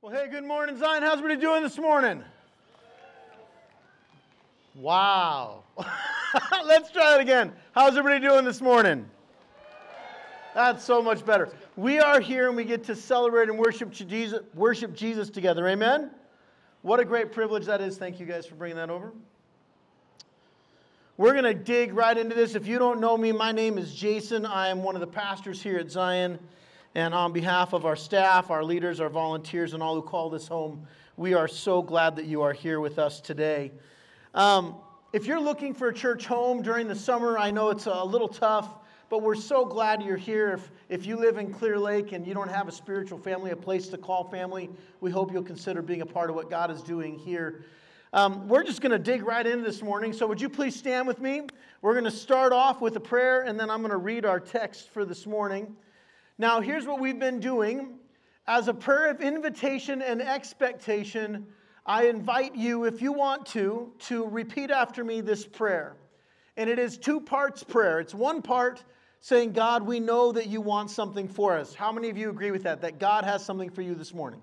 Well, hey, good morning, Zion. How's everybody doing this morning? Wow. Let's try it again. How's everybody doing this morning? That's so much better. We are here and we get to celebrate and worship Jesus, worship Jesus together. Amen? What a great privilege that is. Thank you guys for bringing that over. We're going to dig right into this. If you don't know me, my name is Jason. I am one of the pastors here at Zion. And on behalf of our staff, our leaders, our volunteers, and all who call this home, we are so glad that you are here with us today. Um, if you're looking for a church home during the summer, I know it's a little tough, but we're so glad you're here. If, if you live in Clear Lake and you don't have a spiritual family, a place to call family, we hope you'll consider being a part of what God is doing here. Um, we're just going to dig right in this morning. So, would you please stand with me? We're going to start off with a prayer, and then I'm going to read our text for this morning. Now, here's what we've been doing. As a prayer of invitation and expectation, I invite you, if you want to, to repeat after me this prayer. And it is two parts prayer. It's one part saying, God, we know that you want something for us. How many of you agree with that? That God has something for you this morning?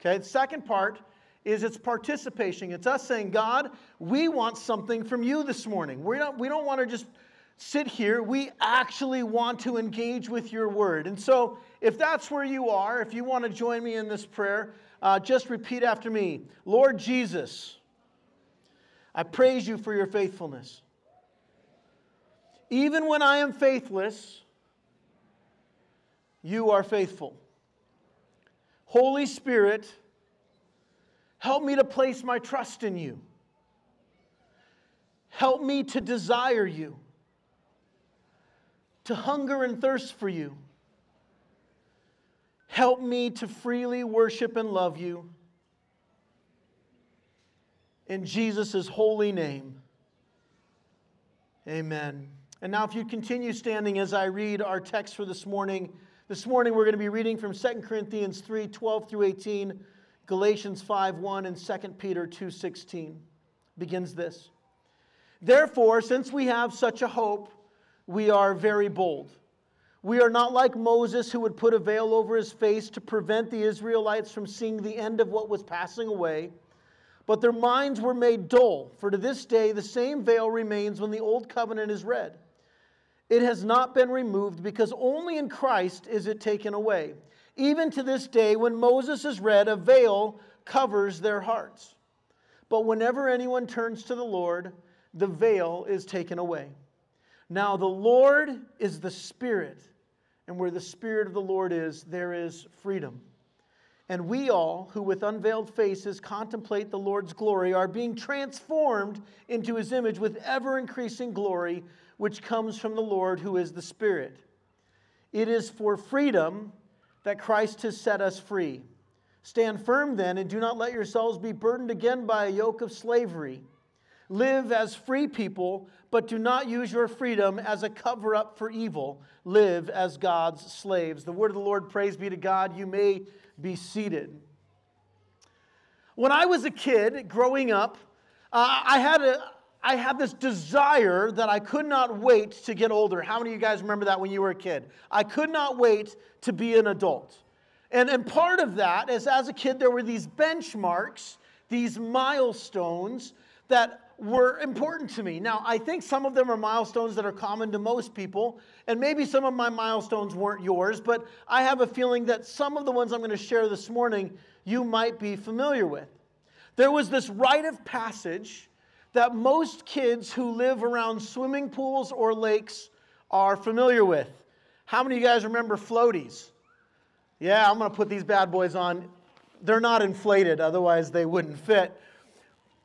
Okay, the second part is it's participation. It's us saying, God, we want something from you this morning. We don't, we don't want to just sit here, we actually want to engage with your word. And so, if that's where you are, if you want to join me in this prayer, uh, just repeat after me Lord Jesus, I praise you for your faithfulness. Even when I am faithless, you are faithful. Holy Spirit, help me to place my trust in you. Help me to desire you to hunger and thirst for you. Help me to freely worship and love you. In Jesus' holy name. Amen. And now, if you continue standing as I read our text for this morning, this morning we're going to be reading from 2 Corinthians 3 12 through 18, Galatians 5 1, and 2 Peter 2 16. Begins this. Therefore, since we have such a hope, we are very bold. We are not like Moses, who would put a veil over his face to prevent the Israelites from seeing the end of what was passing away. But their minds were made dull, for to this day the same veil remains when the old covenant is read. It has not been removed because only in Christ is it taken away. Even to this day, when Moses is read, a veil covers their hearts. But whenever anyone turns to the Lord, the veil is taken away. Now, the Lord is the Spirit, and where the Spirit of the Lord is, there is freedom. And we all, who with unveiled faces contemplate the Lord's glory, are being transformed into his image with ever increasing glory, which comes from the Lord, who is the Spirit. It is for freedom that Christ has set us free. Stand firm then, and do not let yourselves be burdened again by a yoke of slavery. Live as free people, but do not use your freedom as a cover up for evil. Live as God's slaves. The word of the Lord, praise be to God. You may be seated. When I was a kid growing up, uh, I, had a, I had this desire that I could not wait to get older. How many of you guys remember that when you were a kid? I could not wait to be an adult. And, and part of that is as a kid, there were these benchmarks, these milestones that were important to me. Now, I think some of them are milestones that are common to most people, and maybe some of my milestones weren't yours, but I have a feeling that some of the ones I'm going to share this morning you might be familiar with. There was this rite of passage that most kids who live around swimming pools or lakes are familiar with. How many of you guys remember floaties? Yeah, I'm going to put these bad boys on. They're not inflated, otherwise, they wouldn't fit.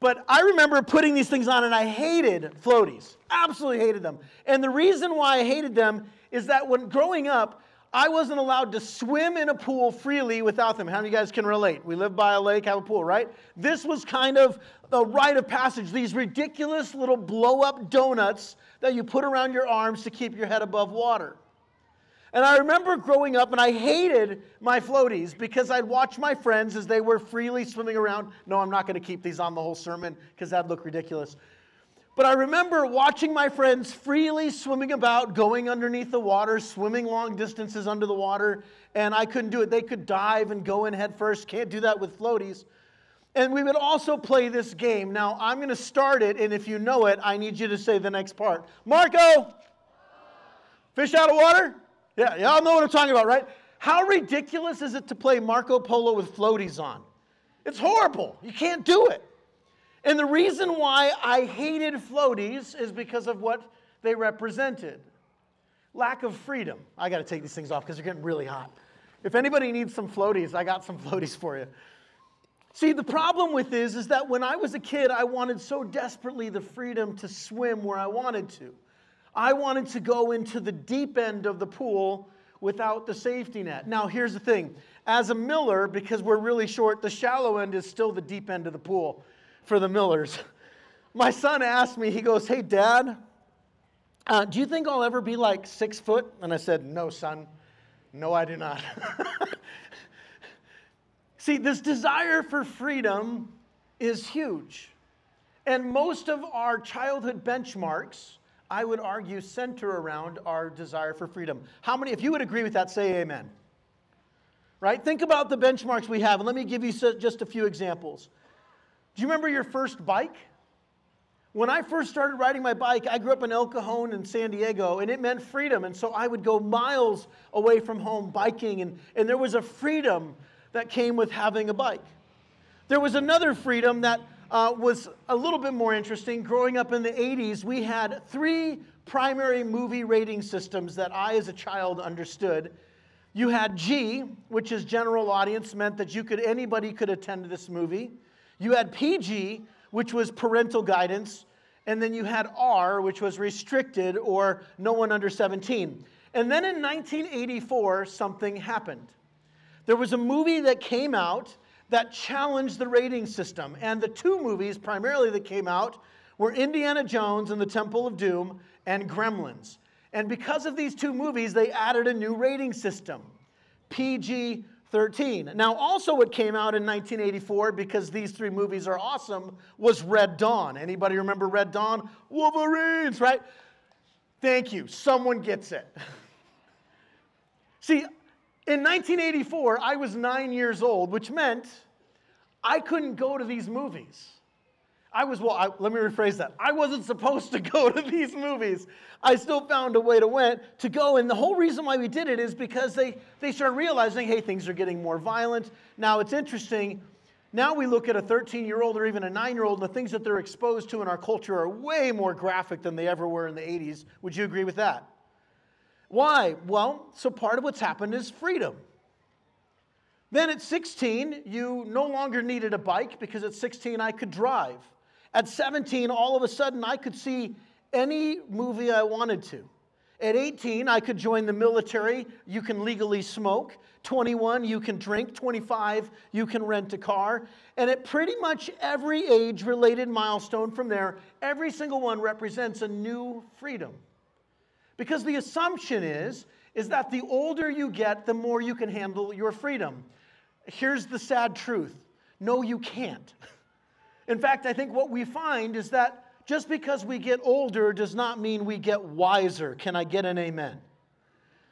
But I remember putting these things on and I hated floaties. Absolutely hated them. And the reason why I hated them is that when growing up, I wasn't allowed to swim in a pool freely without them. How many of you guys can relate? We live by a lake, have a pool, right? This was kind of a rite of passage. These ridiculous little blow up donuts that you put around your arms to keep your head above water. And I remember growing up, and I hated my floaties because I'd watch my friends as they were freely swimming around. No, I'm not going to keep these on the whole sermon because that'd look ridiculous. But I remember watching my friends freely swimming about, going underneath the water, swimming long distances under the water, and I couldn't do it. They could dive and go in head first. Can't do that with floaties. And we would also play this game. Now, I'm going to start it, and if you know it, I need you to say the next part. Marco! Fish out of water? Yeah, y'all know what I'm talking about, right? How ridiculous is it to play Marco Polo with floaties on? It's horrible. You can't do it. And the reason why I hated floaties is because of what they represented lack of freedom. I got to take these things off because they're getting really hot. If anybody needs some floaties, I got some floaties for you. See, the problem with this is that when I was a kid, I wanted so desperately the freedom to swim where I wanted to. I wanted to go into the deep end of the pool without the safety net. Now, here's the thing as a miller, because we're really short, the shallow end is still the deep end of the pool for the millers. My son asked me, he goes, Hey, dad, uh, do you think I'll ever be like six foot? And I said, No, son. No, I do not. See, this desire for freedom is huge. And most of our childhood benchmarks, I would argue, center around our desire for freedom. How many, if you would agree with that, say amen. Right? Think about the benchmarks we have, and let me give you just a few examples. Do you remember your first bike? When I first started riding my bike, I grew up in El Cajon in San Diego, and it meant freedom. And so I would go miles away from home biking, and, and there was a freedom that came with having a bike. There was another freedom that uh, was a little bit more interesting. Growing up in the 80s, we had three primary movie rating systems that I, as a child, understood. You had G, which is general audience, meant that you could anybody could attend this movie. You had PG, which was parental guidance, and then you had R, which was restricted or no one under 17. And then in 1984, something happened. There was a movie that came out that challenged the rating system. And the two movies primarily that came out were Indiana Jones and the Temple of Doom and Gremlins. And because of these two movies, they added a new rating system PG 13. Now, also, what came out in 1984, because these three movies are awesome, was Red Dawn. Anybody remember Red Dawn? Wolverines, right? Thank you. Someone gets it. See, in 1984, I was nine years old, which meant I couldn't go to these movies. I was, well, I, let me rephrase that. I wasn't supposed to go to these movies. I still found a way to went to go. And the whole reason why we did it is because they, they started realizing, hey, things are getting more violent. Now it's interesting. Now we look at a 13 year old or even a nine year old, and the things that they're exposed to in our culture are way more graphic than they ever were in the 80s. Would you agree with that? Why? Well, so part of what's happened is freedom. Then at 16, you no longer needed a bike because at 16 I could drive. At 17, all of a sudden I could see any movie I wanted to. At 18, I could join the military. You can legally smoke. 21, you can drink. 25, you can rent a car. And at pretty much every age related milestone from there, every single one represents a new freedom. Because the assumption is, is that the older you get, the more you can handle your freedom. Here's the sad truth no, you can't. In fact, I think what we find is that just because we get older does not mean we get wiser. Can I get an amen?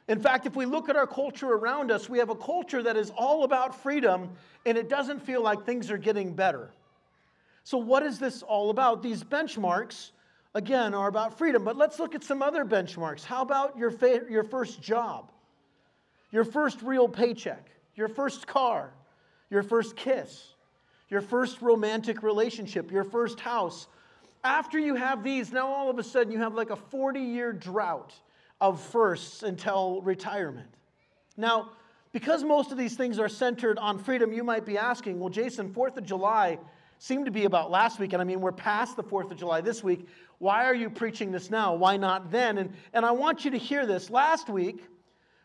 In fact, if we look at our culture around us, we have a culture that is all about freedom and it doesn't feel like things are getting better. So, what is this all about? These benchmarks again, are about freedom. But let's look at some other benchmarks. How about your, fa- your first job, your first real paycheck, your first car, your first kiss, your first romantic relationship, your first house? After you have these, now all of a sudden you have like a 40 year drought of firsts until retirement. Now, because most of these things are centered on freedom, you might be asking, well, Jason, 4th of July seemed to be about last week, and I mean, we're past the 4th of July this week. Why are you preaching this now? Why not then? And, and I want you to hear this. Last week,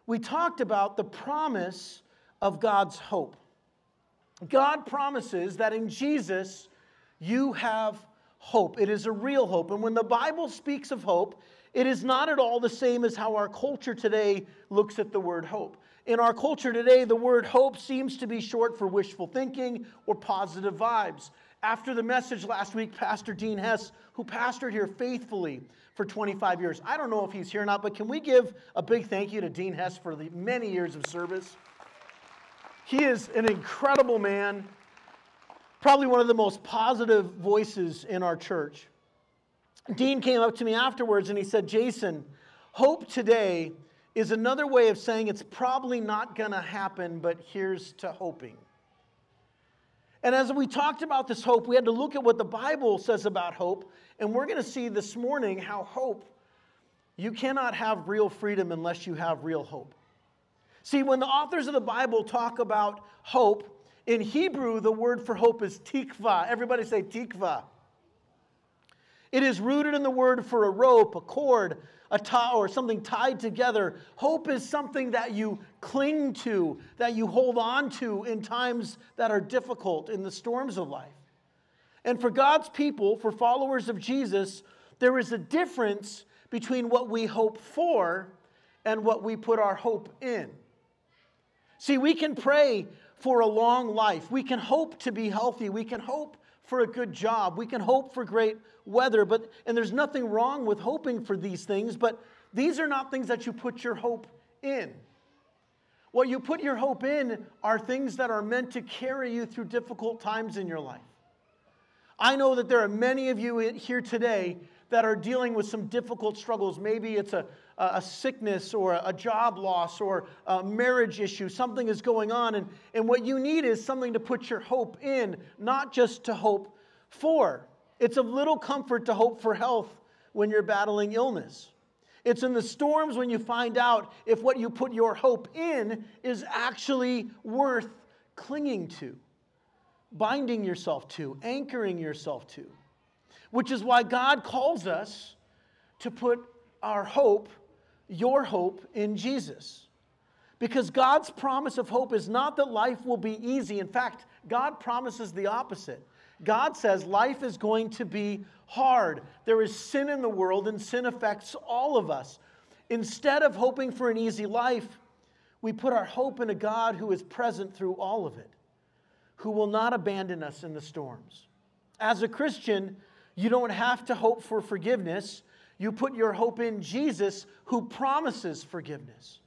we talked about the promise of God's hope. God promises that in Jesus, you have hope. It is a real hope. And when the Bible speaks of hope, it is not at all the same as how our culture today looks at the word hope. In our culture today, the word hope seems to be short for wishful thinking or positive vibes. After the message last week, Pastor Dean Hess, who pastored here faithfully for 25 years, I don't know if he's here or not, but can we give a big thank you to Dean Hess for the many years of service? He is an incredible man, probably one of the most positive voices in our church. Dean came up to me afterwards and he said, Jason, hope today is another way of saying it's probably not going to happen, but here's to hoping. And as we talked about this hope, we had to look at what the Bible says about hope. And we're going to see this morning how hope, you cannot have real freedom unless you have real hope. See, when the authors of the Bible talk about hope, in Hebrew, the word for hope is tikva. Everybody say tikva. It is rooted in the word for a rope, a cord, a tie, or something tied together. Hope is something that you cling to, that you hold on to in times that are difficult, in the storms of life. And for God's people, for followers of Jesus, there is a difference between what we hope for and what we put our hope in. See, we can pray for a long life. We can hope to be healthy. We can hope for a good job. We can hope for great weather, but and there's nothing wrong with hoping for these things, but these are not things that you put your hope in. What you put your hope in are things that are meant to carry you through difficult times in your life. I know that there are many of you here today that are dealing with some difficult struggles. Maybe it's a, a sickness or a job loss or a marriage issue. Something is going on. And, and what you need is something to put your hope in, not just to hope for. It's of little comfort to hope for health when you're battling illness. It's in the storms when you find out if what you put your hope in is actually worth clinging to, binding yourself to, anchoring yourself to. Which is why God calls us to put our hope, your hope, in Jesus. Because God's promise of hope is not that life will be easy. In fact, God promises the opposite. God says life is going to be hard. There is sin in the world, and sin affects all of us. Instead of hoping for an easy life, we put our hope in a God who is present through all of it, who will not abandon us in the storms. As a Christian, you don't have to hope for forgiveness. You put your hope in Jesus, who promises forgiveness.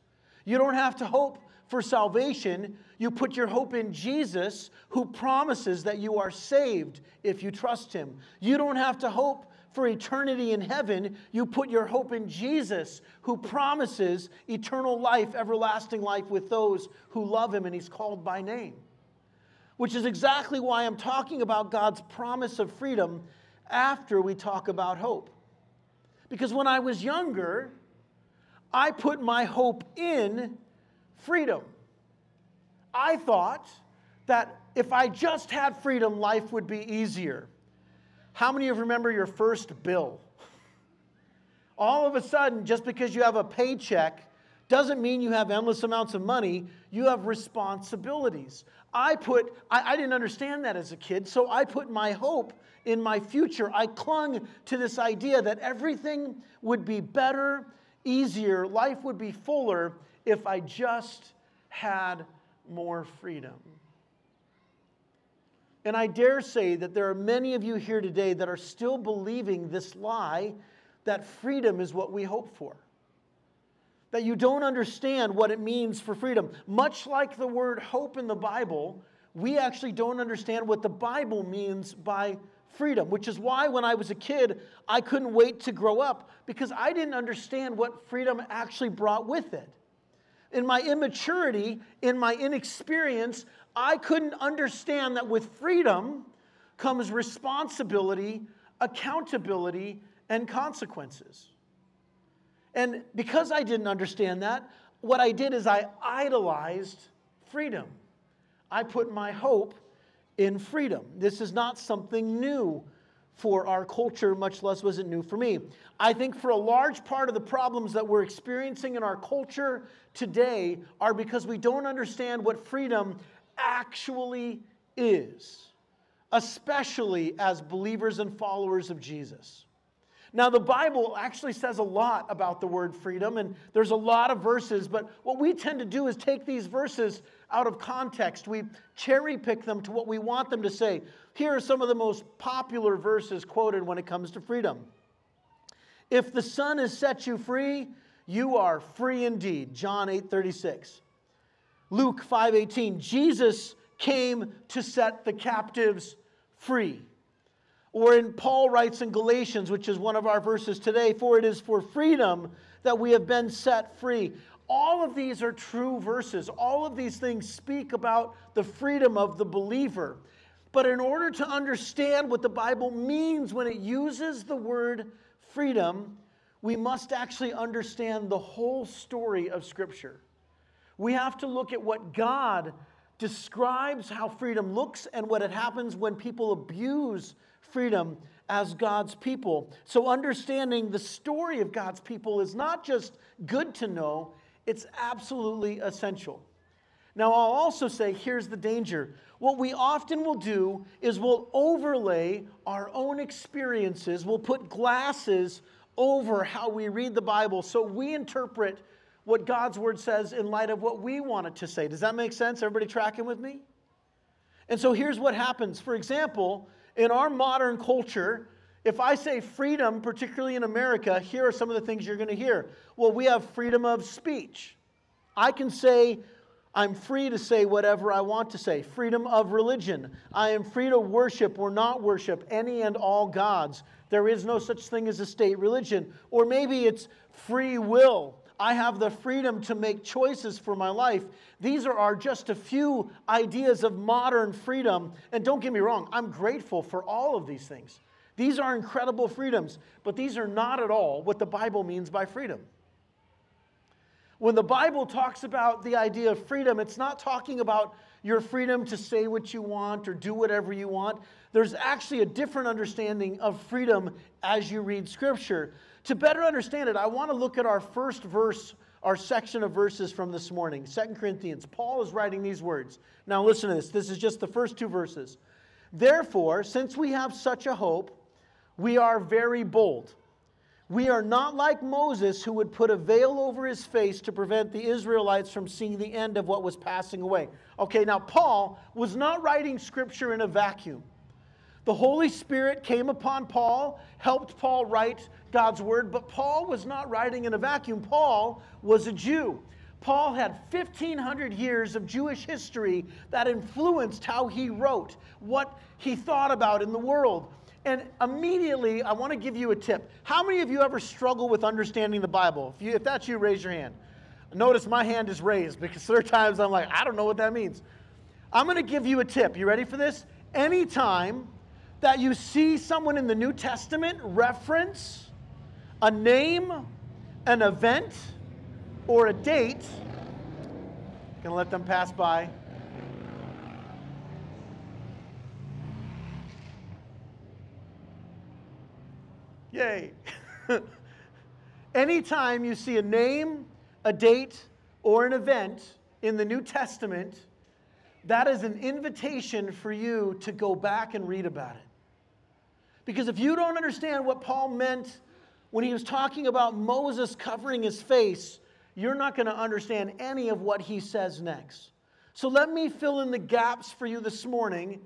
You don't have to hope for salvation, you put your hope in Jesus, who promises that you are saved if you trust him. You don't have to hope for eternity in heaven. You put your hope in Jesus, who promises eternal life, everlasting life with those who love him and he's called by name. Which is exactly why I'm talking about God's promise of freedom after we talk about hope. Because when I was younger, I put my hope in freedom. I thought that if I just had freedom, life would be easier. How many of you remember your first bill? All of a sudden, just because you have a paycheck doesn't mean you have endless amounts of money. You have responsibilities. I put, I, I, didn't understand that as a kid, so I put my hope in my future. I clung to this idea that everything would be better, easier, life would be fuller if I just had more freedom. And I dare say that there are many of you here today that are still believing this lie that freedom is what we hope for. That you don't understand what it means for freedom. Much like the word hope in the Bible, we actually don't understand what the Bible means by freedom, which is why when I was a kid, I couldn't wait to grow up because I didn't understand what freedom actually brought with it in my immaturity, in my inexperience, I couldn't understand that with freedom comes responsibility, accountability, and consequences. And because I didn't understand that, what I did is I idolized freedom. I put my hope in freedom. This is not something new for our culture, much less was it new for me. I think for a large part of the problems that we're experiencing in our culture today are because we don't understand what freedom actually is, especially as believers and followers of Jesus. Now, the Bible actually says a lot about the word freedom, and there's a lot of verses, but what we tend to do is take these verses out of context. We cherry pick them to what we want them to say. Here are some of the most popular verses quoted when it comes to freedom. If the Son has set you free, you are free indeed. John 8 36. Luke 5 18. Jesus came to set the captives free. Or in Paul writes in Galatians, which is one of our verses today, for it is for freedom that we have been set free. All of these are true verses. All of these things speak about the freedom of the believer. But in order to understand what the Bible means when it uses the word freedom, we must actually understand the whole story of Scripture. We have to look at what God describes how freedom looks and what it happens when people abuse freedom as God's people. So, understanding the story of God's people is not just good to know, it's absolutely essential. Now, I'll also say here's the danger. What we often will do is we'll overlay our own experiences, we'll put glasses over how we read the Bible so we interpret what God's word says in light of what we want it to say. Does that make sense? Everybody tracking with me? And so here's what happens. For example, in our modern culture, if I say freedom, particularly in America, here are some of the things you're going to hear. Well, we have freedom of speech. I can say, I'm free to say whatever I want to say. Freedom of religion. I am free to worship or not worship any and all gods. There is no such thing as a state religion. Or maybe it's free will. I have the freedom to make choices for my life. These are, just a few ideas of modern freedom. And don't get me wrong, I'm grateful for all of these things. These are incredible freedoms, but these are not at all what the Bible means by freedom. When the Bible talks about the idea of freedom, it's not talking about your freedom to say what you want or do whatever you want. There's actually a different understanding of freedom as you read Scripture. To better understand it, I want to look at our first verse, our section of verses from this morning, Second Corinthians. Paul is writing these words. Now, listen to this. This is just the first two verses. Therefore, since we have such a hope, we are very bold. We are not like Moses, who would put a veil over his face to prevent the Israelites from seeing the end of what was passing away. Okay, now Paul was not writing scripture in a vacuum. The Holy Spirit came upon Paul, helped Paul write God's word, but Paul was not writing in a vacuum. Paul was a Jew. Paul had 1,500 years of Jewish history that influenced how he wrote, what he thought about in the world. And immediately, I want to give you a tip. How many of you ever struggle with understanding the Bible? If, you, if that's you, raise your hand. Notice my hand is raised because there are times I'm like, I don't know what that means. I'm going to give you a tip. You ready for this? Anytime that you see someone in the New Testament reference a name, an event, or a date, gonna let them pass by. Yay. Anytime you see a name, a date, or an event in the New Testament, that is an invitation for you to go back and read about it. Because if you don't understand what Paul meant when he was talking about Moses covering his face, you're not going to understand any of what he says next. So let me fill in the gaps for you this morning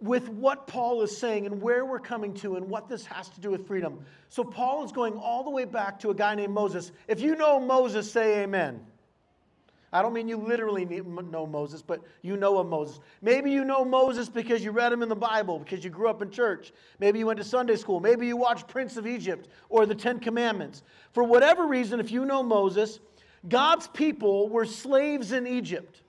with what Paul is saying and where we're coming to and what this has to do with freedom. So Paul is going all the way back to a guy named Moses. If you know Moses, say amen. I don't mean you literally know Moses, but you know of Moses. Maybe you know Moses because you read him in the Bible, because you grew up in church. Maybe you went to Sunday school. Maybe you watched Prince of Egypt or the Ten Commandments. For whatever reason, if you know Moses, God's people were slaves in Egypt.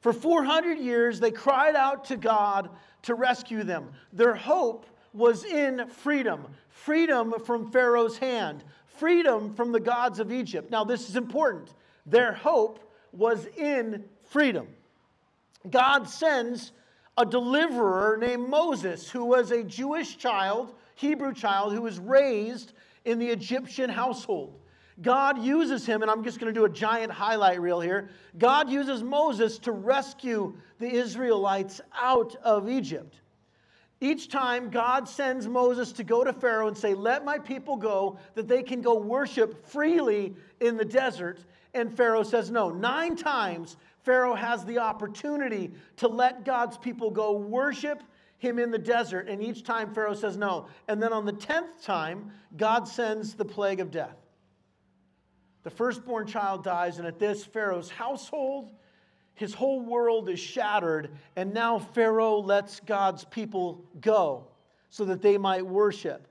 For 400 years, they cried out to God to rescue them. Their hope was in freedom freedom from Pharaoh's hand, freedom from the gods of Egypt. Now, this is important their hope was in freedom. God sends a deliverer named Moses, who was a Jewish child, Hebrew child, who was raised in the Egyptian household. God uses him, and I'm just going to do a giant highlight reel here. God uses Moses to rescue the Israelites out of Egypt. Each time God sends Moses to go to Pharaoh and say, Let my people go, that they can go worship freely in the desert. And Pharaoh says no. Nine times Pharaoh has the opportunity to let God's people go worship him in the desert. And each time Pharaoh says no. And then on the 10th time, God sends the plague of death. The firstborn child dies, and at this, Pharaoh's household, his whole world is shattered. And now Pharaoh lets God's people go so that they might worship.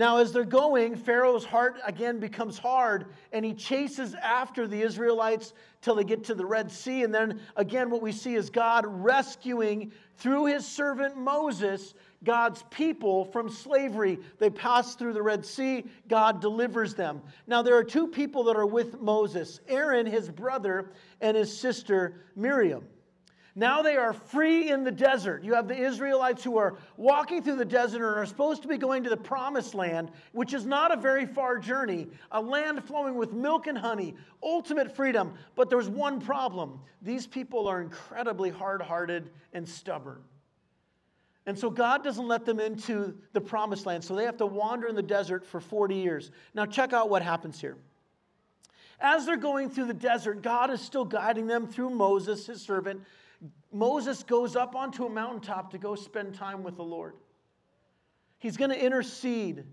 Now, as they're going, Pharaoh's heart again becomes hard, and he chases after the Israelites till they get to the Red Sea. And then again, what we see is God rescuing through his servant Moses God's people from slavery. They pass through the Red Sea, God delivers them. Now, there are two people that are with Moses Aaron, his brother, and his sister Miriam. Now they are free in the desert. You have the Israelites who are walking through the desert and are supposed to be going to the promised land, which is not a very far journey, a land flowing with milk and honey, ultimate freedom. But there's one problem these people are incredibly hard hearted and stubborn. And so God doesn't let them into the promised land, so they have to wander in the desert for 40 years. Now, check out what happens here. As they're going through the desert, God is still guiding them through Moses, his servant, Moses goes up onto a mountaintop to go spend time with the Lord. He's going to intercede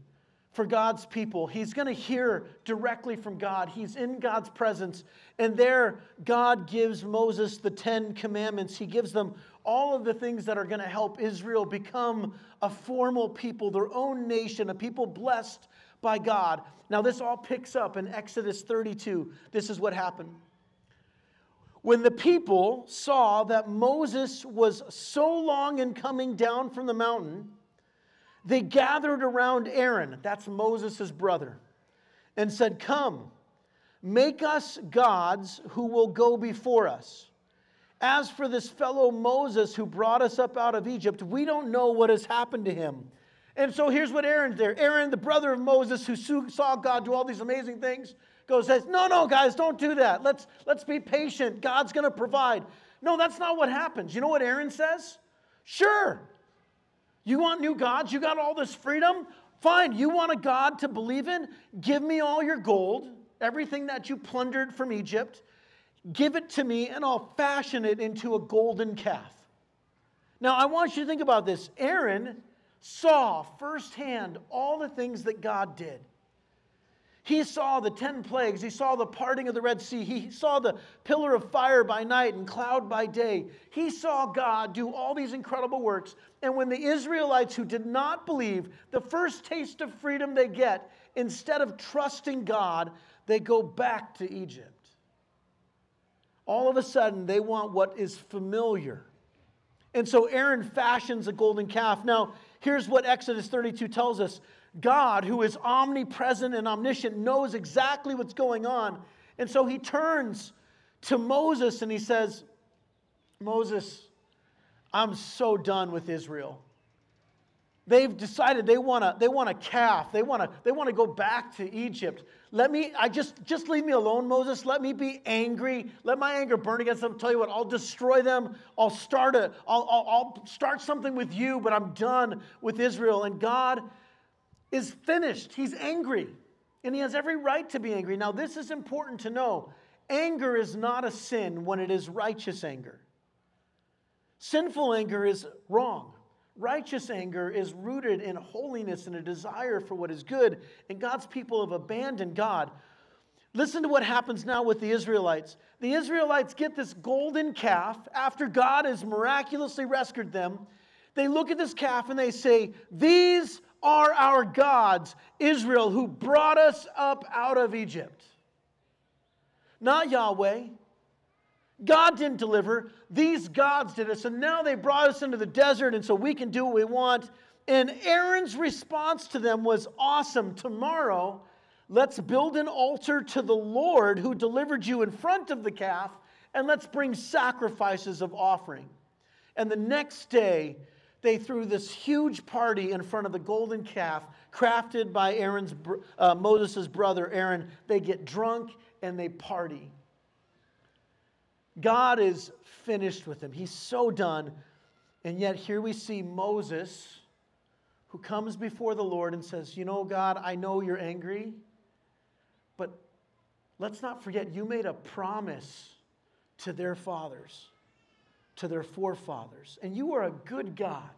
for God's people. He's going to hear directly from God. He's in God's presence. And there, God gives Moses the Ten Commandments. He gives them all of the things that are going to help Israel become a formal people, their own nation, a people blessed by God. Now, this all picks up in Exodus 32. This is what happened. When the people saw that Moses was so long in coming down from the mountain, they gathered around Aaron, that's Moses' brother, and said, Come, make us gods who will go before us. As for this fellow Moses who brought us up out of Egypt, we don't know what has happened to him. And so here's what Aaron's there. Aaron, the brother of Moses, who saw God do all these amazing things, goes says, No, no, guys, don't do that. Let's, let's be patient. God's going to provide. No, that's not what happens. You know what Aaron says? Sure. You want new gods? You got all this freedom? Fine. You want a God to believe in? Give me all your gold, everything that you plundered from Egypt. Give it to me, and I'll fashion it into a golden calf. Now, I want you to think about this. Aaron saw firsthand all the things that God did. He saw the 10 plagues. He saw the parting of the Red Sea. He saw the pillar of fire by night and cloud by day. He saw God do all these incredible works. And when the Israelites who did not believe, the first taste of freedom they get, instead of trusting God, they go back to Egypt. All of a sudden, they want what is familiar. And so Aaron fashions a golden calf. Now, here's what Exodus 32 tells us God, who is omnipresent and omniscient, knows exactly what's going on. And so he turns to Moses and he says, Moses, I'm so done with Israel. They've decided they want to they want a calf. They want to they want to go back to Egypt. Let me I just just leave me alone, Moses. Let me be angry. Let my anger burn against them. Tell you what, I'll destroy them. I'll start a I'll, I'll, I'll start something with you, but I'm done with Israel. And God is finished. He's angry, and he has every right to be angry. Now, this is important to know anger is not a sin when it is righteous anger. Sinful anger is wrong. Righteous anger is rooted in holiness and a desire for what is good, and God's people have abandoned God. Listen to what happens now with the Israelites. The Israelites get this golden calf after God has miraculously rescued them. They look at this calf and they say, These are our gods, Israel, who brought us up out of Egypt. Not Yahweh. God didn't deliver. These gods did us. And now they brought us into the desert, and so we can do what we want. And Aaron's response to them was awesome. Tomorrow, let's build an altar to the Lord who delivered you in front of the calf, and let's bring sacrifices of offering. And the next day, they threw this huge party in front of the golden calf crafted by Aaron's, uh, Moses' brother Aaron. They get drunk and they party. God is finished with them. He's so done. And yet, here we see Moses who comes before the Lord and says, You know, God, I know you're angry, but let's not forget you made a promise to their fathers, to their forefathers. And you are a good God.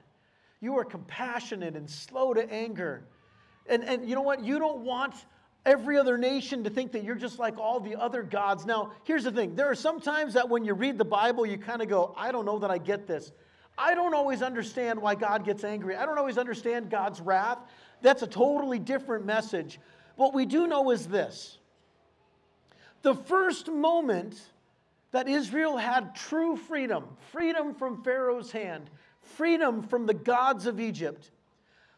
You are compassionate and slow to anger. And, and you know what? You don't want every other nation to think that you're just like all the other gods. Now, here's the thing there are some times that when you read the Bible, you kind of go, I don't know that I get this. I don't always understand why God gets angry. I don't always understand God's wrath. That's a totally different message. What we do know is this the first moment that Israel had true freedom, freedom from Pharaoh's hand, freedom from the gods of Egypt,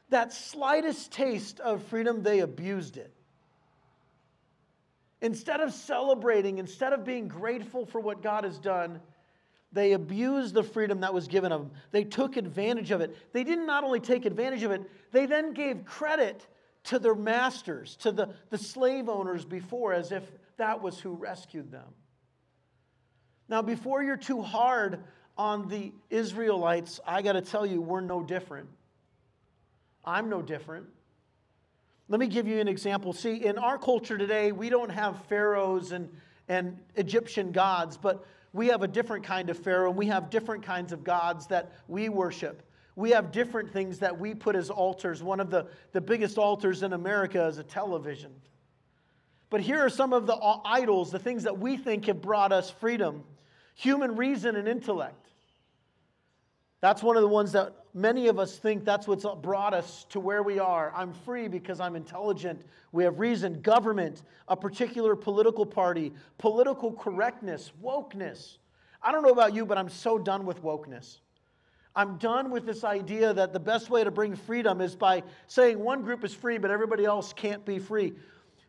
that slightest taste of freedom, they abused it. Instead of celebrating, instead of being grateful for what God has done, they abused the freedom that was given them. They took advantage of it. They didn't not only take advantage of it, they then gave credit to their masters, to the, the slave owners before, as if that was who rescued them. Now, before you're too hard on the Israelites, I got to tell you, we're no different. I'm no different. Let me give you an example. See, in our culture today, we don't have pharaohs and, and Egyptian gods, but we have a different kind of pharaoh, and we have different kinds of gods that we worship. We have different things that we put as altars. One of the, the biggest altars in America is a television. But here are some of the idols, the things that we think have brought us freedom human reason and intellect. That's one of the ones that many of us think that's what's brought us to where we are. I'm free because I'm intelligent. We have reason. Government, a particular political party, political correctness, wokeness. I don't know about you, but I'm so done with wokeness. I'm done with this idea that the best way to bring freedom is by saying one group is free, but everybody else can't be free.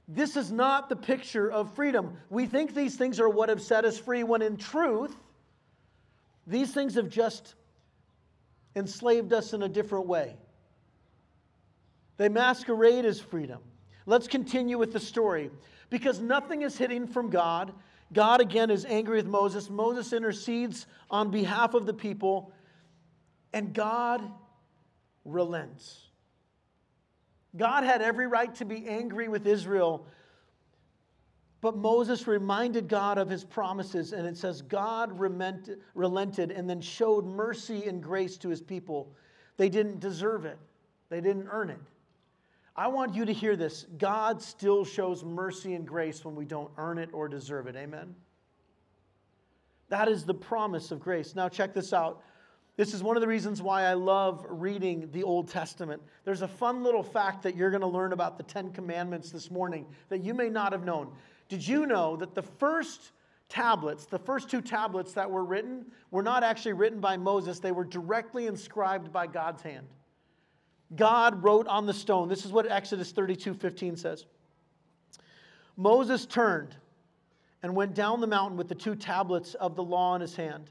This is not the picture of freedom. We think these things are what have set us free, when in truth, these things have just enslaved us in a different way. They masquerade as freedom. Let's continue with the story. Because nothing is hidden from God, God again is angry with Moses. Moses intercedes on behalf of the people, and God relents. God had every right to be angry with Israel, but Moses reminded God of his promises, and it says, God relented and then showed mercy and grace to his people. They didn't deserve it, they didn't earn it. I want you to hear this God still shows mercy and grace when we don't earn it or deserve it. Amen? That is the promise of grace. Now, check this out. This is one of the reasons why I love reading the Old Testament. There's a fun little fact that you're going to learn about the Ten Commandments this morning that you may not have known. Did you know that the first tablets, the first two tablets that were written, were not actually written by Moses, they were directly inscribed by God's hand. God wrote on the stone. This is what Exodus 32 15 says. Moses turned and went down the mountain with the two tablets of the law in his hand.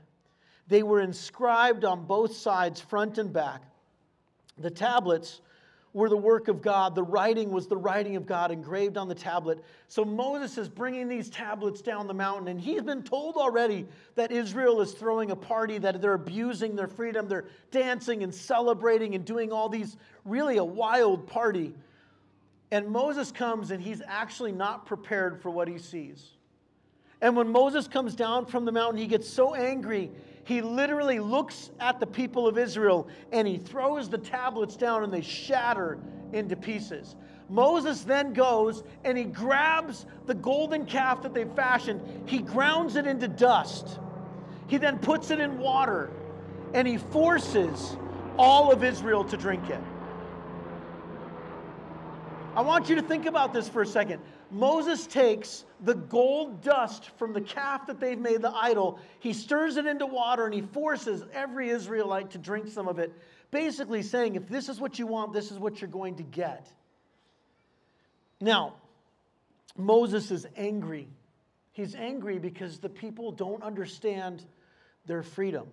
They were inscribed on both sides, front and back. The tablets were the work of God. The writing was the writing of God engraved on the tablet. So Moses is bringing these tablets down the mountain, and he's been told already that Israel is throwing a party, that they're abusing their freedom. They're dancing and celebrating and doing all these really a wild party. And Moses comes, and he's actually not prepared for what he sees. And when Moses comes down from the mountain, he gets so angry he literally looks at the people of Israel and he throws the tablets down and they shatter into pieces. Moses then goes and he grabs the golden calf that they fashioned, he grounds it into dust. He then puts it in water and he forces all of Israel to drink it. I want you to think about this for a second. Moses takes the gold dust from the calf that they've made the idol, he stirs it into water, and he forces every Israelite to drink some of it, basically saying, if this is what you want, this is what you're going to get. Now, Moses is angry. He's angry because the people don't understand their freedom.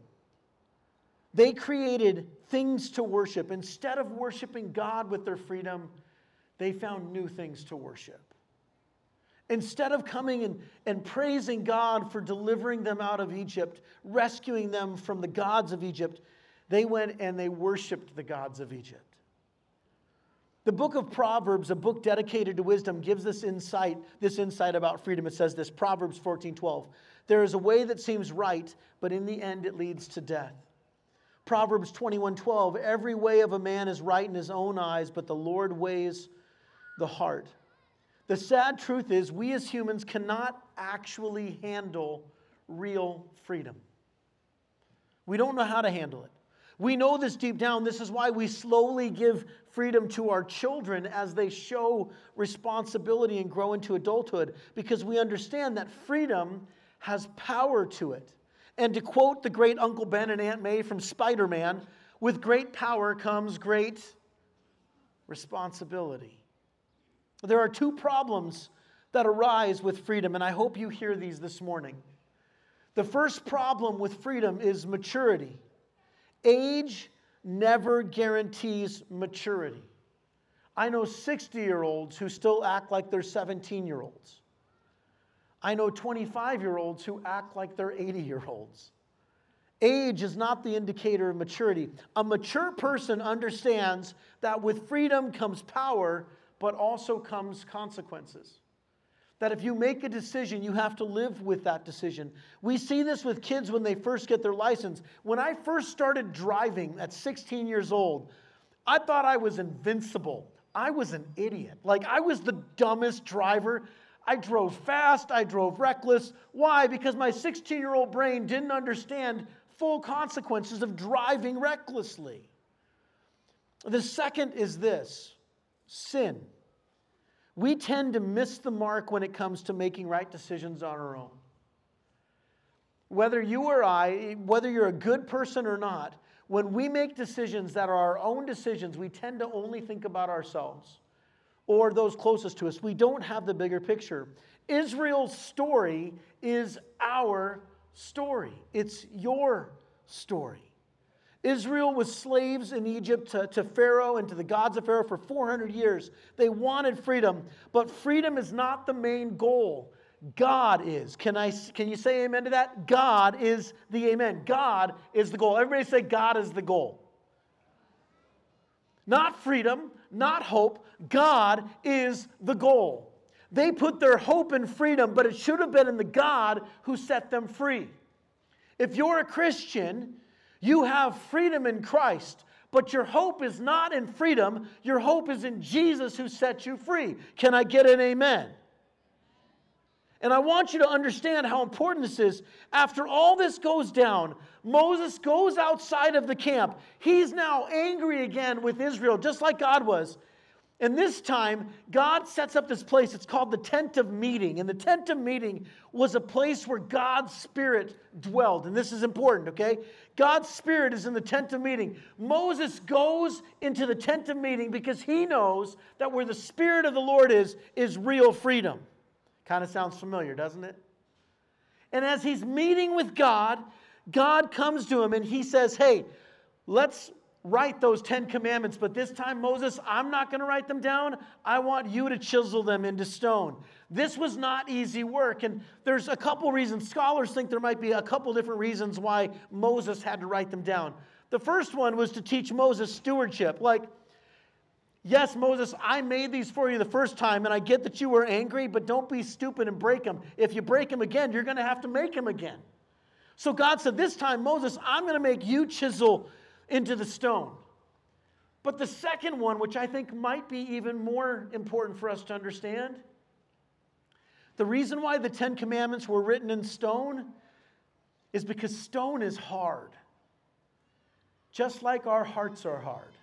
They created things to worship. Instead of worshiping God with their freedom, they found new things to worship. Instead of coming and, and praising God for delivering them out of Egypt, rescuing them from the gods of Egypt, they went and they worshiped the gods of Egypt. The book of Proverbs, a book dedicated to wisdom, gives this insight, this insight about freedom. It says this, Proverbs 14:12. There is a way that seems right, but in the end it leads to death. Proverbs 21:12, every way of a man is right in his own eyes, but the Lord weighs the heart. The sad truth is we as humans cannot actually handle real freedom. We don't know how to handle it. We know this deep down. This is why we slowly give freedom to our children as they show responsibility and grow into adulthood because we understand that freedom has power to it. And to quote the great Uncle Ben and Aunt May from Spider Man, with great power comes great responsibility. There are two problems that arise with freedom, and I hope you hear these this morning. The first problem with freedom is maturity. Age never guarantees maturity. I know 60 year olds who still act like they're 17 year olds. I know 25 year olds who act like they're 80 year olds. Age is not the indicator of maturity. A mature person understands that with freedom comes power, but also comes consequences. That if you make a decision, you have to live with that decision. We see this with kids when they first get their license. When I first started driving at 16 years old, I thought I was invincible. I was an idiot. Like, I was the dumbest driver. I drove fast, I drove reckless. Why? Because my 16 year old brain didn't understand full consequences of driving recklessly. The second is this sin. We tend to miss the mark when it comes to making right decisions on our own. Whether you or I, whether you're a good person or not, when we make decisions that are our own decisions, we tend to only think about ourselves or those closest to us. We don't have the bigger picture. Israel's story is our story, it's your story. Israel was slaves in Egypt to, to, Pharaoh and to the gods of Pharaoh for 400 years. They wanted freedom, but freedom is not the main goal. God is. Can, I, can you say amen to that? God is the amen. God is the goal. Everybody say, God is the goal. Not freedom, not hope. God is the goal. They put their hope in freedom, but it should have been in the God who set them free. If you're a Christian, you have freedom in Christ, but your hope is not in freedom. Your hope is in Jesus who set you free. Can I get an amen? And I want you to understand how important this is. After all this goes down, Moses goes outside of the camp. He's now angry again with Israel, just like God was. And this time, God sets up this place. It's called the tent of meeting. And the tent of meeting was a place where God's Spirit dwelled. And this is important, okay? God's Spirit is in the tent of meeting. Moses goes into the tent of meeting because he knows that where the Spirit of the Lord is, is real freedom. Kind of sounds familiar, doesn't it? And as he's meeting with God, God comes to him and he says, Hey, let's write those Ten Commandments, but this time, Moses, I'm not going to write them down. I want you to chisel them into stone. This was not easy work, and there's a couple reasons. Scholars think there might be a couple different reasons why Moses had to write them down. The first one was to teach Moses stewardship. Like, yes, Moses, I made these for you the first time, and I get that you were angry, but don't be stupid and break them. If you break them again, you're going to have to make them again. So God said, This time, Moses, I'm going to make you chisel into the stone. But the second one, which I think might be even more important for us to understand, the reason why the Ten Commandments were written in stone is because stone is hard, just like our hearts are hard.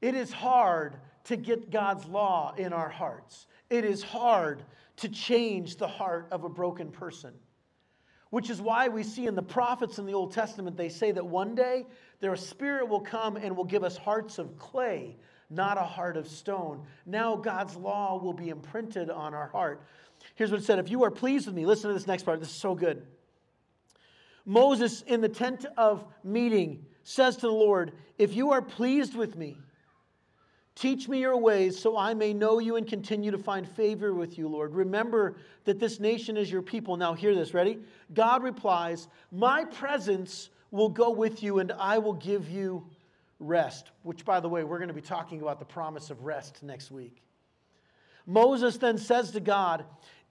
It is hard to get God's law in our hearts. It is hard to change the heart of a broken person. Which is why we see in the prophets in the Old Testament, they say that one day their spirit will come and will give us hearts of clay, not a heart of stone. Now God's law will be imprinted on our heart. Here's what it said If you are pleased with me, listen to this next part. This is so good. Moses in the tent of meeting says to the Lord, If you are pleased with me, Teach me your ways so I may know you and continue to find favor with you, Lord. Remember that this nation is your people. Now, hear this, ready? God replies, My presence will go with you and I will give you rest, which, by the way, we're going to be talking about the promise of rest next week. Moses then says to God,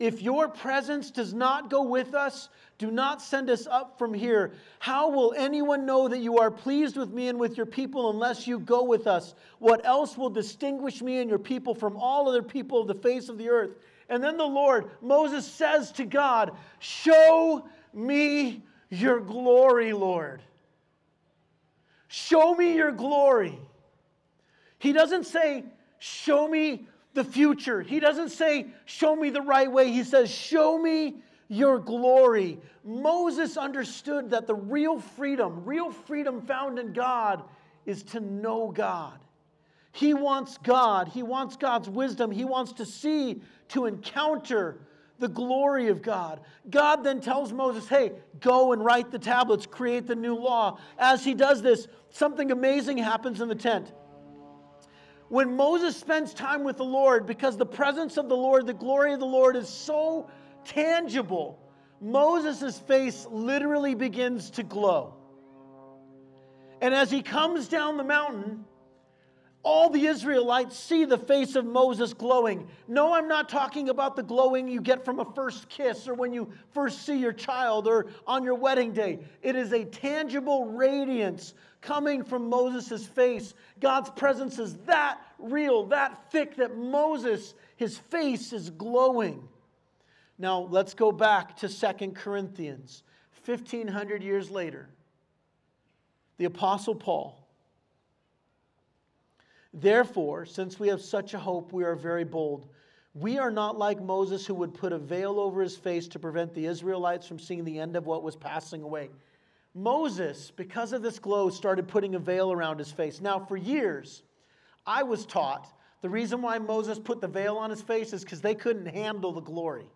If your presence does not go with us, do not send us up from here. How will anyone know that you are pleased with me and with your people unless you go with us? What else will distinguish me and your people from all other people of the face of the earth? And then the Lord, Moses says to God, Show me your glory, Lord. Show me your glory. He doesn't say, Show me the future. He doesn't say, Show me the right way. He says, Show me your glory. Moses understood that the real freedom, real freedom found in God, is to know God. He wants God. He wants God's wisdom. He wants to see, to encounter the glory of God. God then tells Moses, hey, go and write the tablets, create the new law. As he does this, something amazing happens in the tent. When Moses spends time with the Lord, because the presence of the Lord, the glory of the Lord is so tangible, Moses' face literally begins to glow. And as he comes down the mountain, all the Israelites see the face of Moses glowing. No, I'm not talking about the glowing you get from a first kiss or when you first see your child or on your wedding day. It is a tangible radiance coming from Moses' face. God's presence is that real, that thick, that Moses, his face is glowing. Now, let's go back to Second Corinthians, 1500 years later. The Apostle Paul Therefore, since we have such a hope, we are very bold. We are not like Moses, who would put a veil over his face to prevent the Israelites from seeing the end of what was passing away. Moses, because of this glow, started putting a veil around his face. Now, for years, I was taught the reason why Moses put the veil on his face is because they couldn't handle the glory.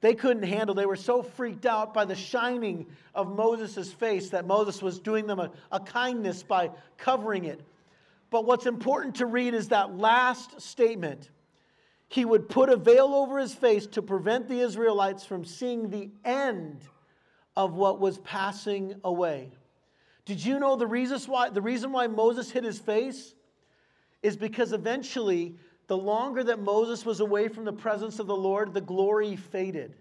They couldn't handle, they were so freaked out by the shining of Moses' face that Moses was doing them a, a kindness by covering it. But what's important to read is that last statement. He would put a veil over his face to prevent the Israelites from seeing the end of what was passing away. Did you know the reason why, the reason why Moses hid his face is because eventually, the longer that Moses was away from the presence of the Lord, the glory faded.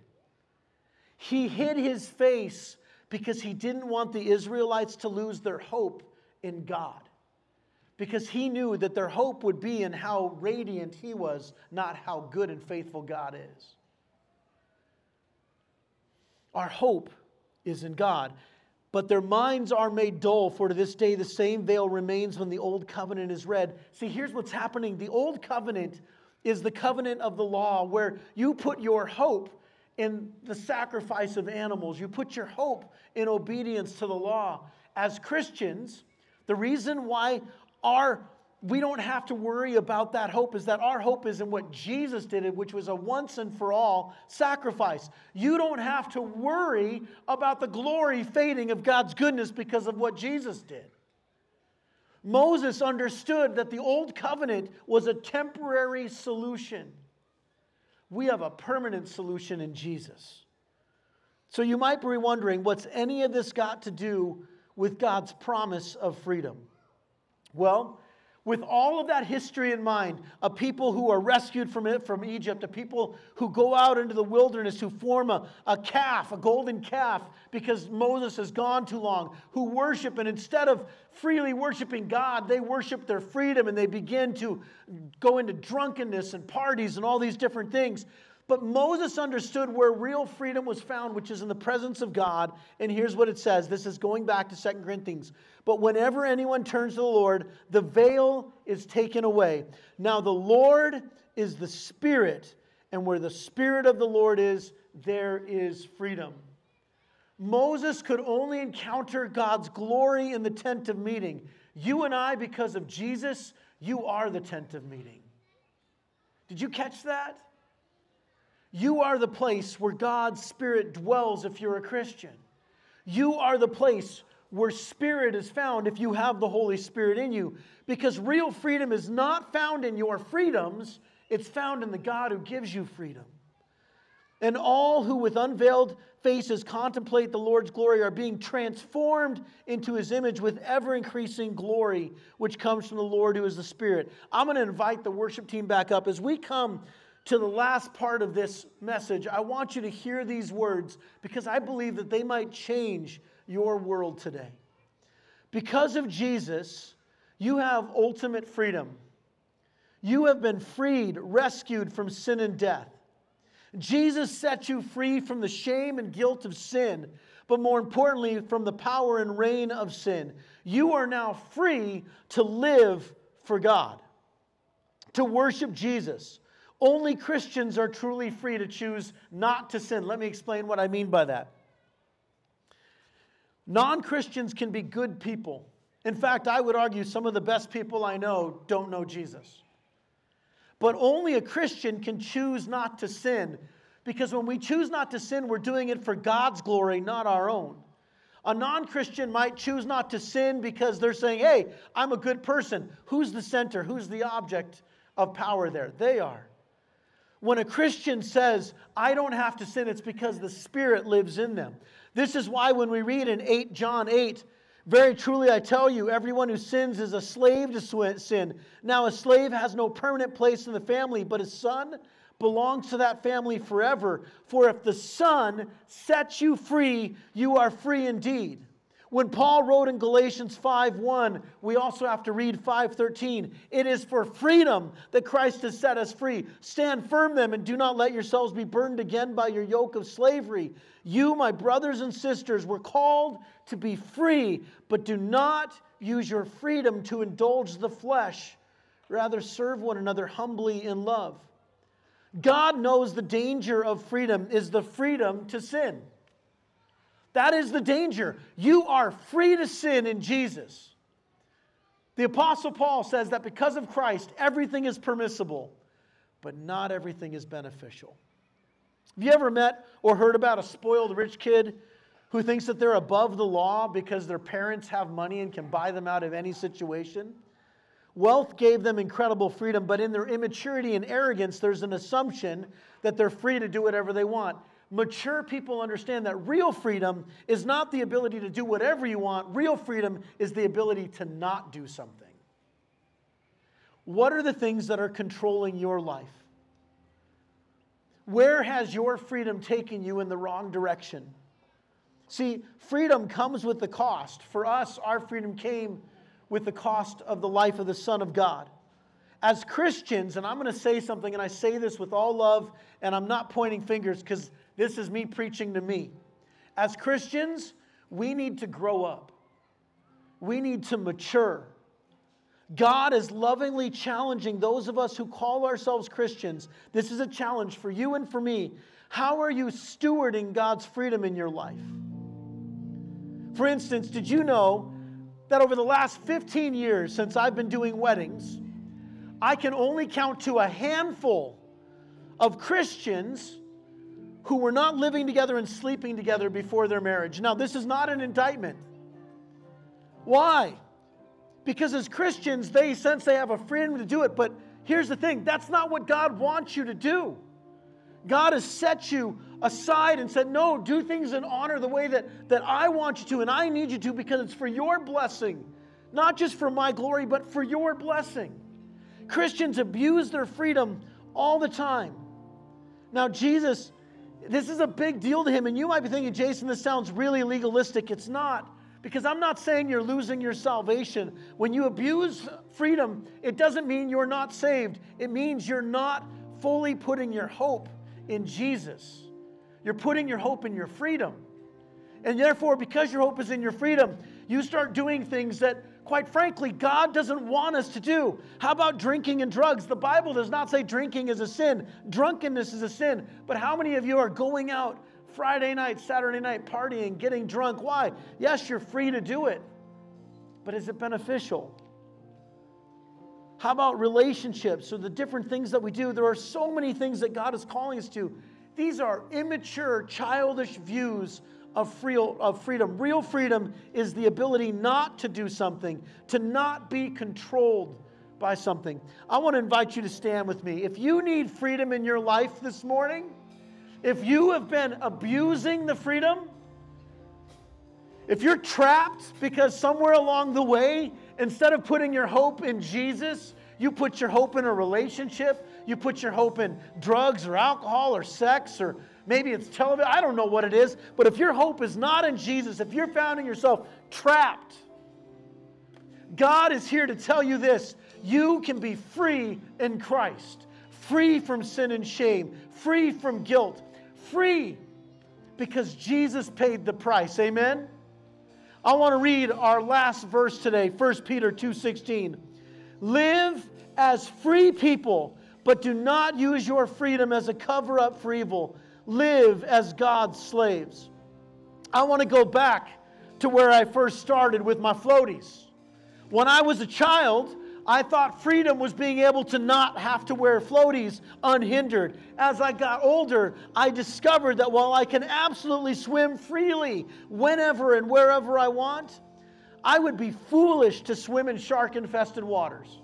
He hid his face because he didn't want the Israelites to lose their hope in God because he knew that their hope would be in how radiant he was, not how good and faithful God is. Our hope is in God. But their minds are made dull, for to this day the same veil remains when the old covenant is read. See, here's what's happening the old covenant is the covenant of the law, where you put your hope in the sacrifice of animals, you put your hope in obedience to the law. As Christians, the reason why our we don't have to worry about that hope is that our hope is in what Jesus did, which was a once and for all sacrifice. You don't have to worry about the glory fading of God's goodness because of what Jesus did. Moses understood that the old covenant was a temporary solution. We have a permanent solution in Jesus. So you might be wondering what's any of this got to do with God's promise of freedom? Well, with all of that history in mind, a people who are rescued from it from Egypt, a people who go out into the wilderness, who form a, a calf, a golden calf, because Moses has gone too long, who worship, and instead of freely worshiping God, they worship their freedom and they begin to go into drunkenness and parties and all these different things. But Moses understood where real freedom was found, which is in the presence of God. And here's what it says this is going back to Second Corinthians. But whenever anyone turns to the Lord, the veil is taken away. Now, the Lord is the Spirit, and where the Spirit of the Lord is, there is freedom. Moses could only encounter God's glory in the tent of meeting. You and I, because of Jesus, you are the tent of meeting. Did you catch that? You are the place where God's Spirit dwells if you're a Christian. You are the place where Spirit is found if you have the Holy Spirit in you. Because real freedom is not found in your freedoms, it's found in the God who gives you freedom. And all who with unveiled faces contemplate the Lord's glory are being transformed into his image with ever increasing glory, which comes from the Lord who is the Spirit. I'm going to invite the worship team back up. As we come to the last part of this message, I want you to hear these words because I believe that they might change your world today. Because of Jesus, you have ultimate freedom. You have been freed, rescued from sin and death. Jesus set you free from the shame and guilt of sin, but more importantly, from the power and reign of sin. You are now free to live for God, to worship Jesus. Only Christians are truly free to choose not to sin. Let me explain what I mean by that. Non Christians can be good people. In fact, I would argue some of the best people I know don't know Jesus. But only a Christian can choose not to sin because when we choose not to sin, we're doing it for God's glory, not our own. A non Christian might choose not to sin because they're saying, hey, I'm a good person. Who's the center? Who's the object of power there? They are. When a Christian says, I don't have to sin, it's because the Spirit lives in them. This is why when we read in 8 John 8, very truly, I tell you, everyone who sins is a slave to sin. Now, a slave has no permanent place in the family, but a son belongs to that family forever. For if the Son sets you free, you are free indeed. When Paul wrote in Galatians 5:1, we also have to read 5:13. It is for freedom that Christ has set us free. Stand firm then and do not let yourselves be burdened again by your yoke of slavery. You, my brothers and sisters, were called to be free, but do not use your freedom to indulge the flesh. Rather serve one another humbly in love. God knows the danger of freedom is the freedom to sin. That is the danger. You are free to sin in Jesus. The Apostle Paul says that because of Christ, everything is permissible, but not everything is beneficial. Have you ever met or heard about a spoiled rich kid who thinks that they're above the law because their parents have money and can buy them out of any situation? Wealth gave them incredible freedom, but in their immaturity and arrogance, there's an assumption that they're free to do whatever they want mature people understand that real freedom is not the ability to do whatever you want, real freedom is the ability to not do something. What are the things that are controlling your life? Where has your freedom taken you in the wrong direction? See, freedom comes with the cost. For us, our freedom came with the cost of the life of the Son of God. As Christians, and I'm going to say something, and I say this with all love, and I'm not pointing fingers because this is me preaching to me. As Christians, we need to grow up, we need to mature. God is lovingly challenging those of us who call ourselves Christians. This is a challenge for you and for me. How are you stewarding God's freedom in your life? For instance, did you know that over the last 15 years since I've been doing weddings, I can only count to a handful of Christians who were not living together and sleeping together before their marriage. Now, this is not an indictment. Why? Because as Christians, they sense they have a freedom to do it, but here's the thing that's not what God wants you to do. God has set you aside and said, No, do things in honor the way that, that I want you to, and I need you to because it's for your blessing, not just for my glory, but for your blessing. Christians abuse their freedom all the time. Now, Jesus this is a big deal to him. And you might be thinking, Jason, this sounds really legalistic. It's not. Because I'm not saying you're losing your salvation. When you abuse freedom, it doesn't mean you're not saved. It means you're not fully putting your hope in Jesus. You're putting your hope in your freedom. And therefore, because your hope is in your freedom, you start doing things that quite frankly, God doesn't want us to do. How about drinking and drugs? The Bible does not say drinking is a sin, drunkenness is a sin. But how many of you are going out Friday night, Saturday night, partying, getting drunk? Why? Yes, you're free to do it, but is it beneficial? How about relationships or the different things that we do? There are so many things that God is calling us to. These are immature, childish views of, free, of freedom. Real freedom is the ability not to do something, to not be controlled by something. I want to invite you to stand with me. If you need freedom in your life this morning, If you have been abusing the freedom, if you're trapped because somewhere along the way, instead of putting your hope in Jesus, you put your hope in a relationship, you put your hope in drugs or alcohol or sex or maybe it's television, I don't know what it is, but if your hope is not in Jesus, if you're finding yourself trapped, God is here to tell you this you can be free in Christ, free from sin and shame, free from guilt, free because Jesus paid the price. Amen. I want to read our last verse today, 1 Peter 2:16. Live as free people, but do not use your freedom as a cover up for evil. Live as God's slaves. I want to go back to where I first started with my floaties. When I was a child, I thought freedom was being able to not have to wear floaties unhindered. As I got older, I discovered that while I can absolutely swim freely whenever and wherever I want, I would be foolish to swim in shark infested waters.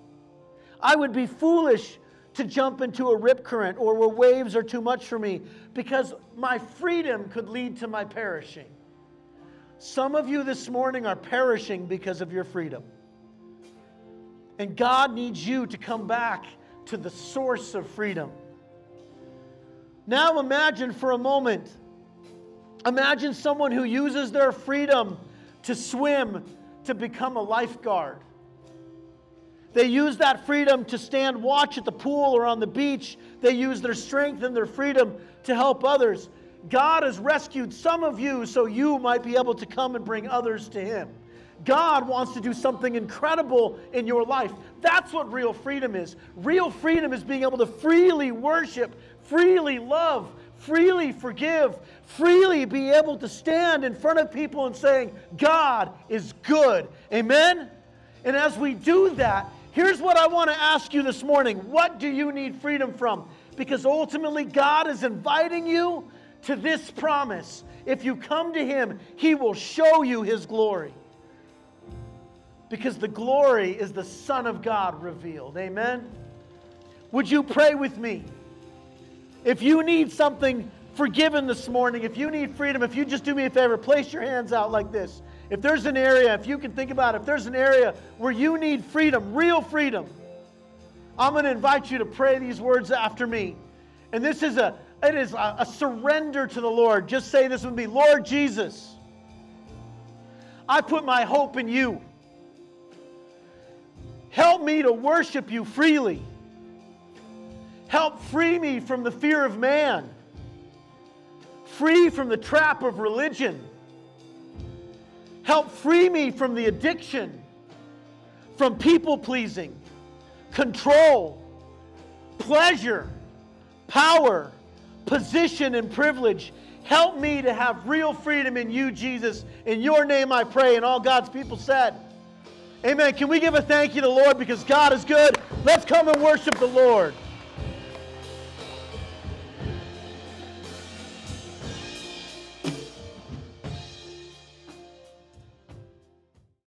I would be foolish to jump into a rip current or where waves are too much for me because my freedom could lead to my perishing. Some of you this morning are perishing because of your freedom. And God needs you to come back to the source of freedom. Now imagine for a moment, imagine someone who uses their freedom to swim to become a lifeguard. They use that freedom to stand watch at the pool or on the beach. They use their strength and their freedom to help others. God has rescued some of you so you might be able to come and bring others to Him. God wants to do something incredible in your life. That's what real freedom is. Real freedom is being able to freely worship, freely love, freely forgive, freely be able to stand in front of people and saying, God is good. Amen? And as we do that, here's what I want to ask you this morning What do you need freedom from? Because ultimately, God is inviting you to this promise. If you come to Him, He will show you His glory because the glory is the Son of God revealed. Amen? Would you pray with me? If you need something forgiven this morning, if you need freedom, if you just do me a favor, place your hands out like this. If there's an area, if you can think about it, if there's an area where you need freedom, real freedom, I'm going to invite you to pray these words after me. And this is a it is a, a surrender to the Lord. Just say this with me, Lord Jesus, I put my hope in you. Help me to worship you freely. Help free me from the fear of man, free from the trap of religion. Help free me from the addiction, from people pleasing, control, pleasure, power, position, and privilege. Help me to have real freedom in you, Jesus. In your name I pray. And all God's people said, Amen. Can we give a thank you to the Lord because God is good? Let's come and worship the Lord.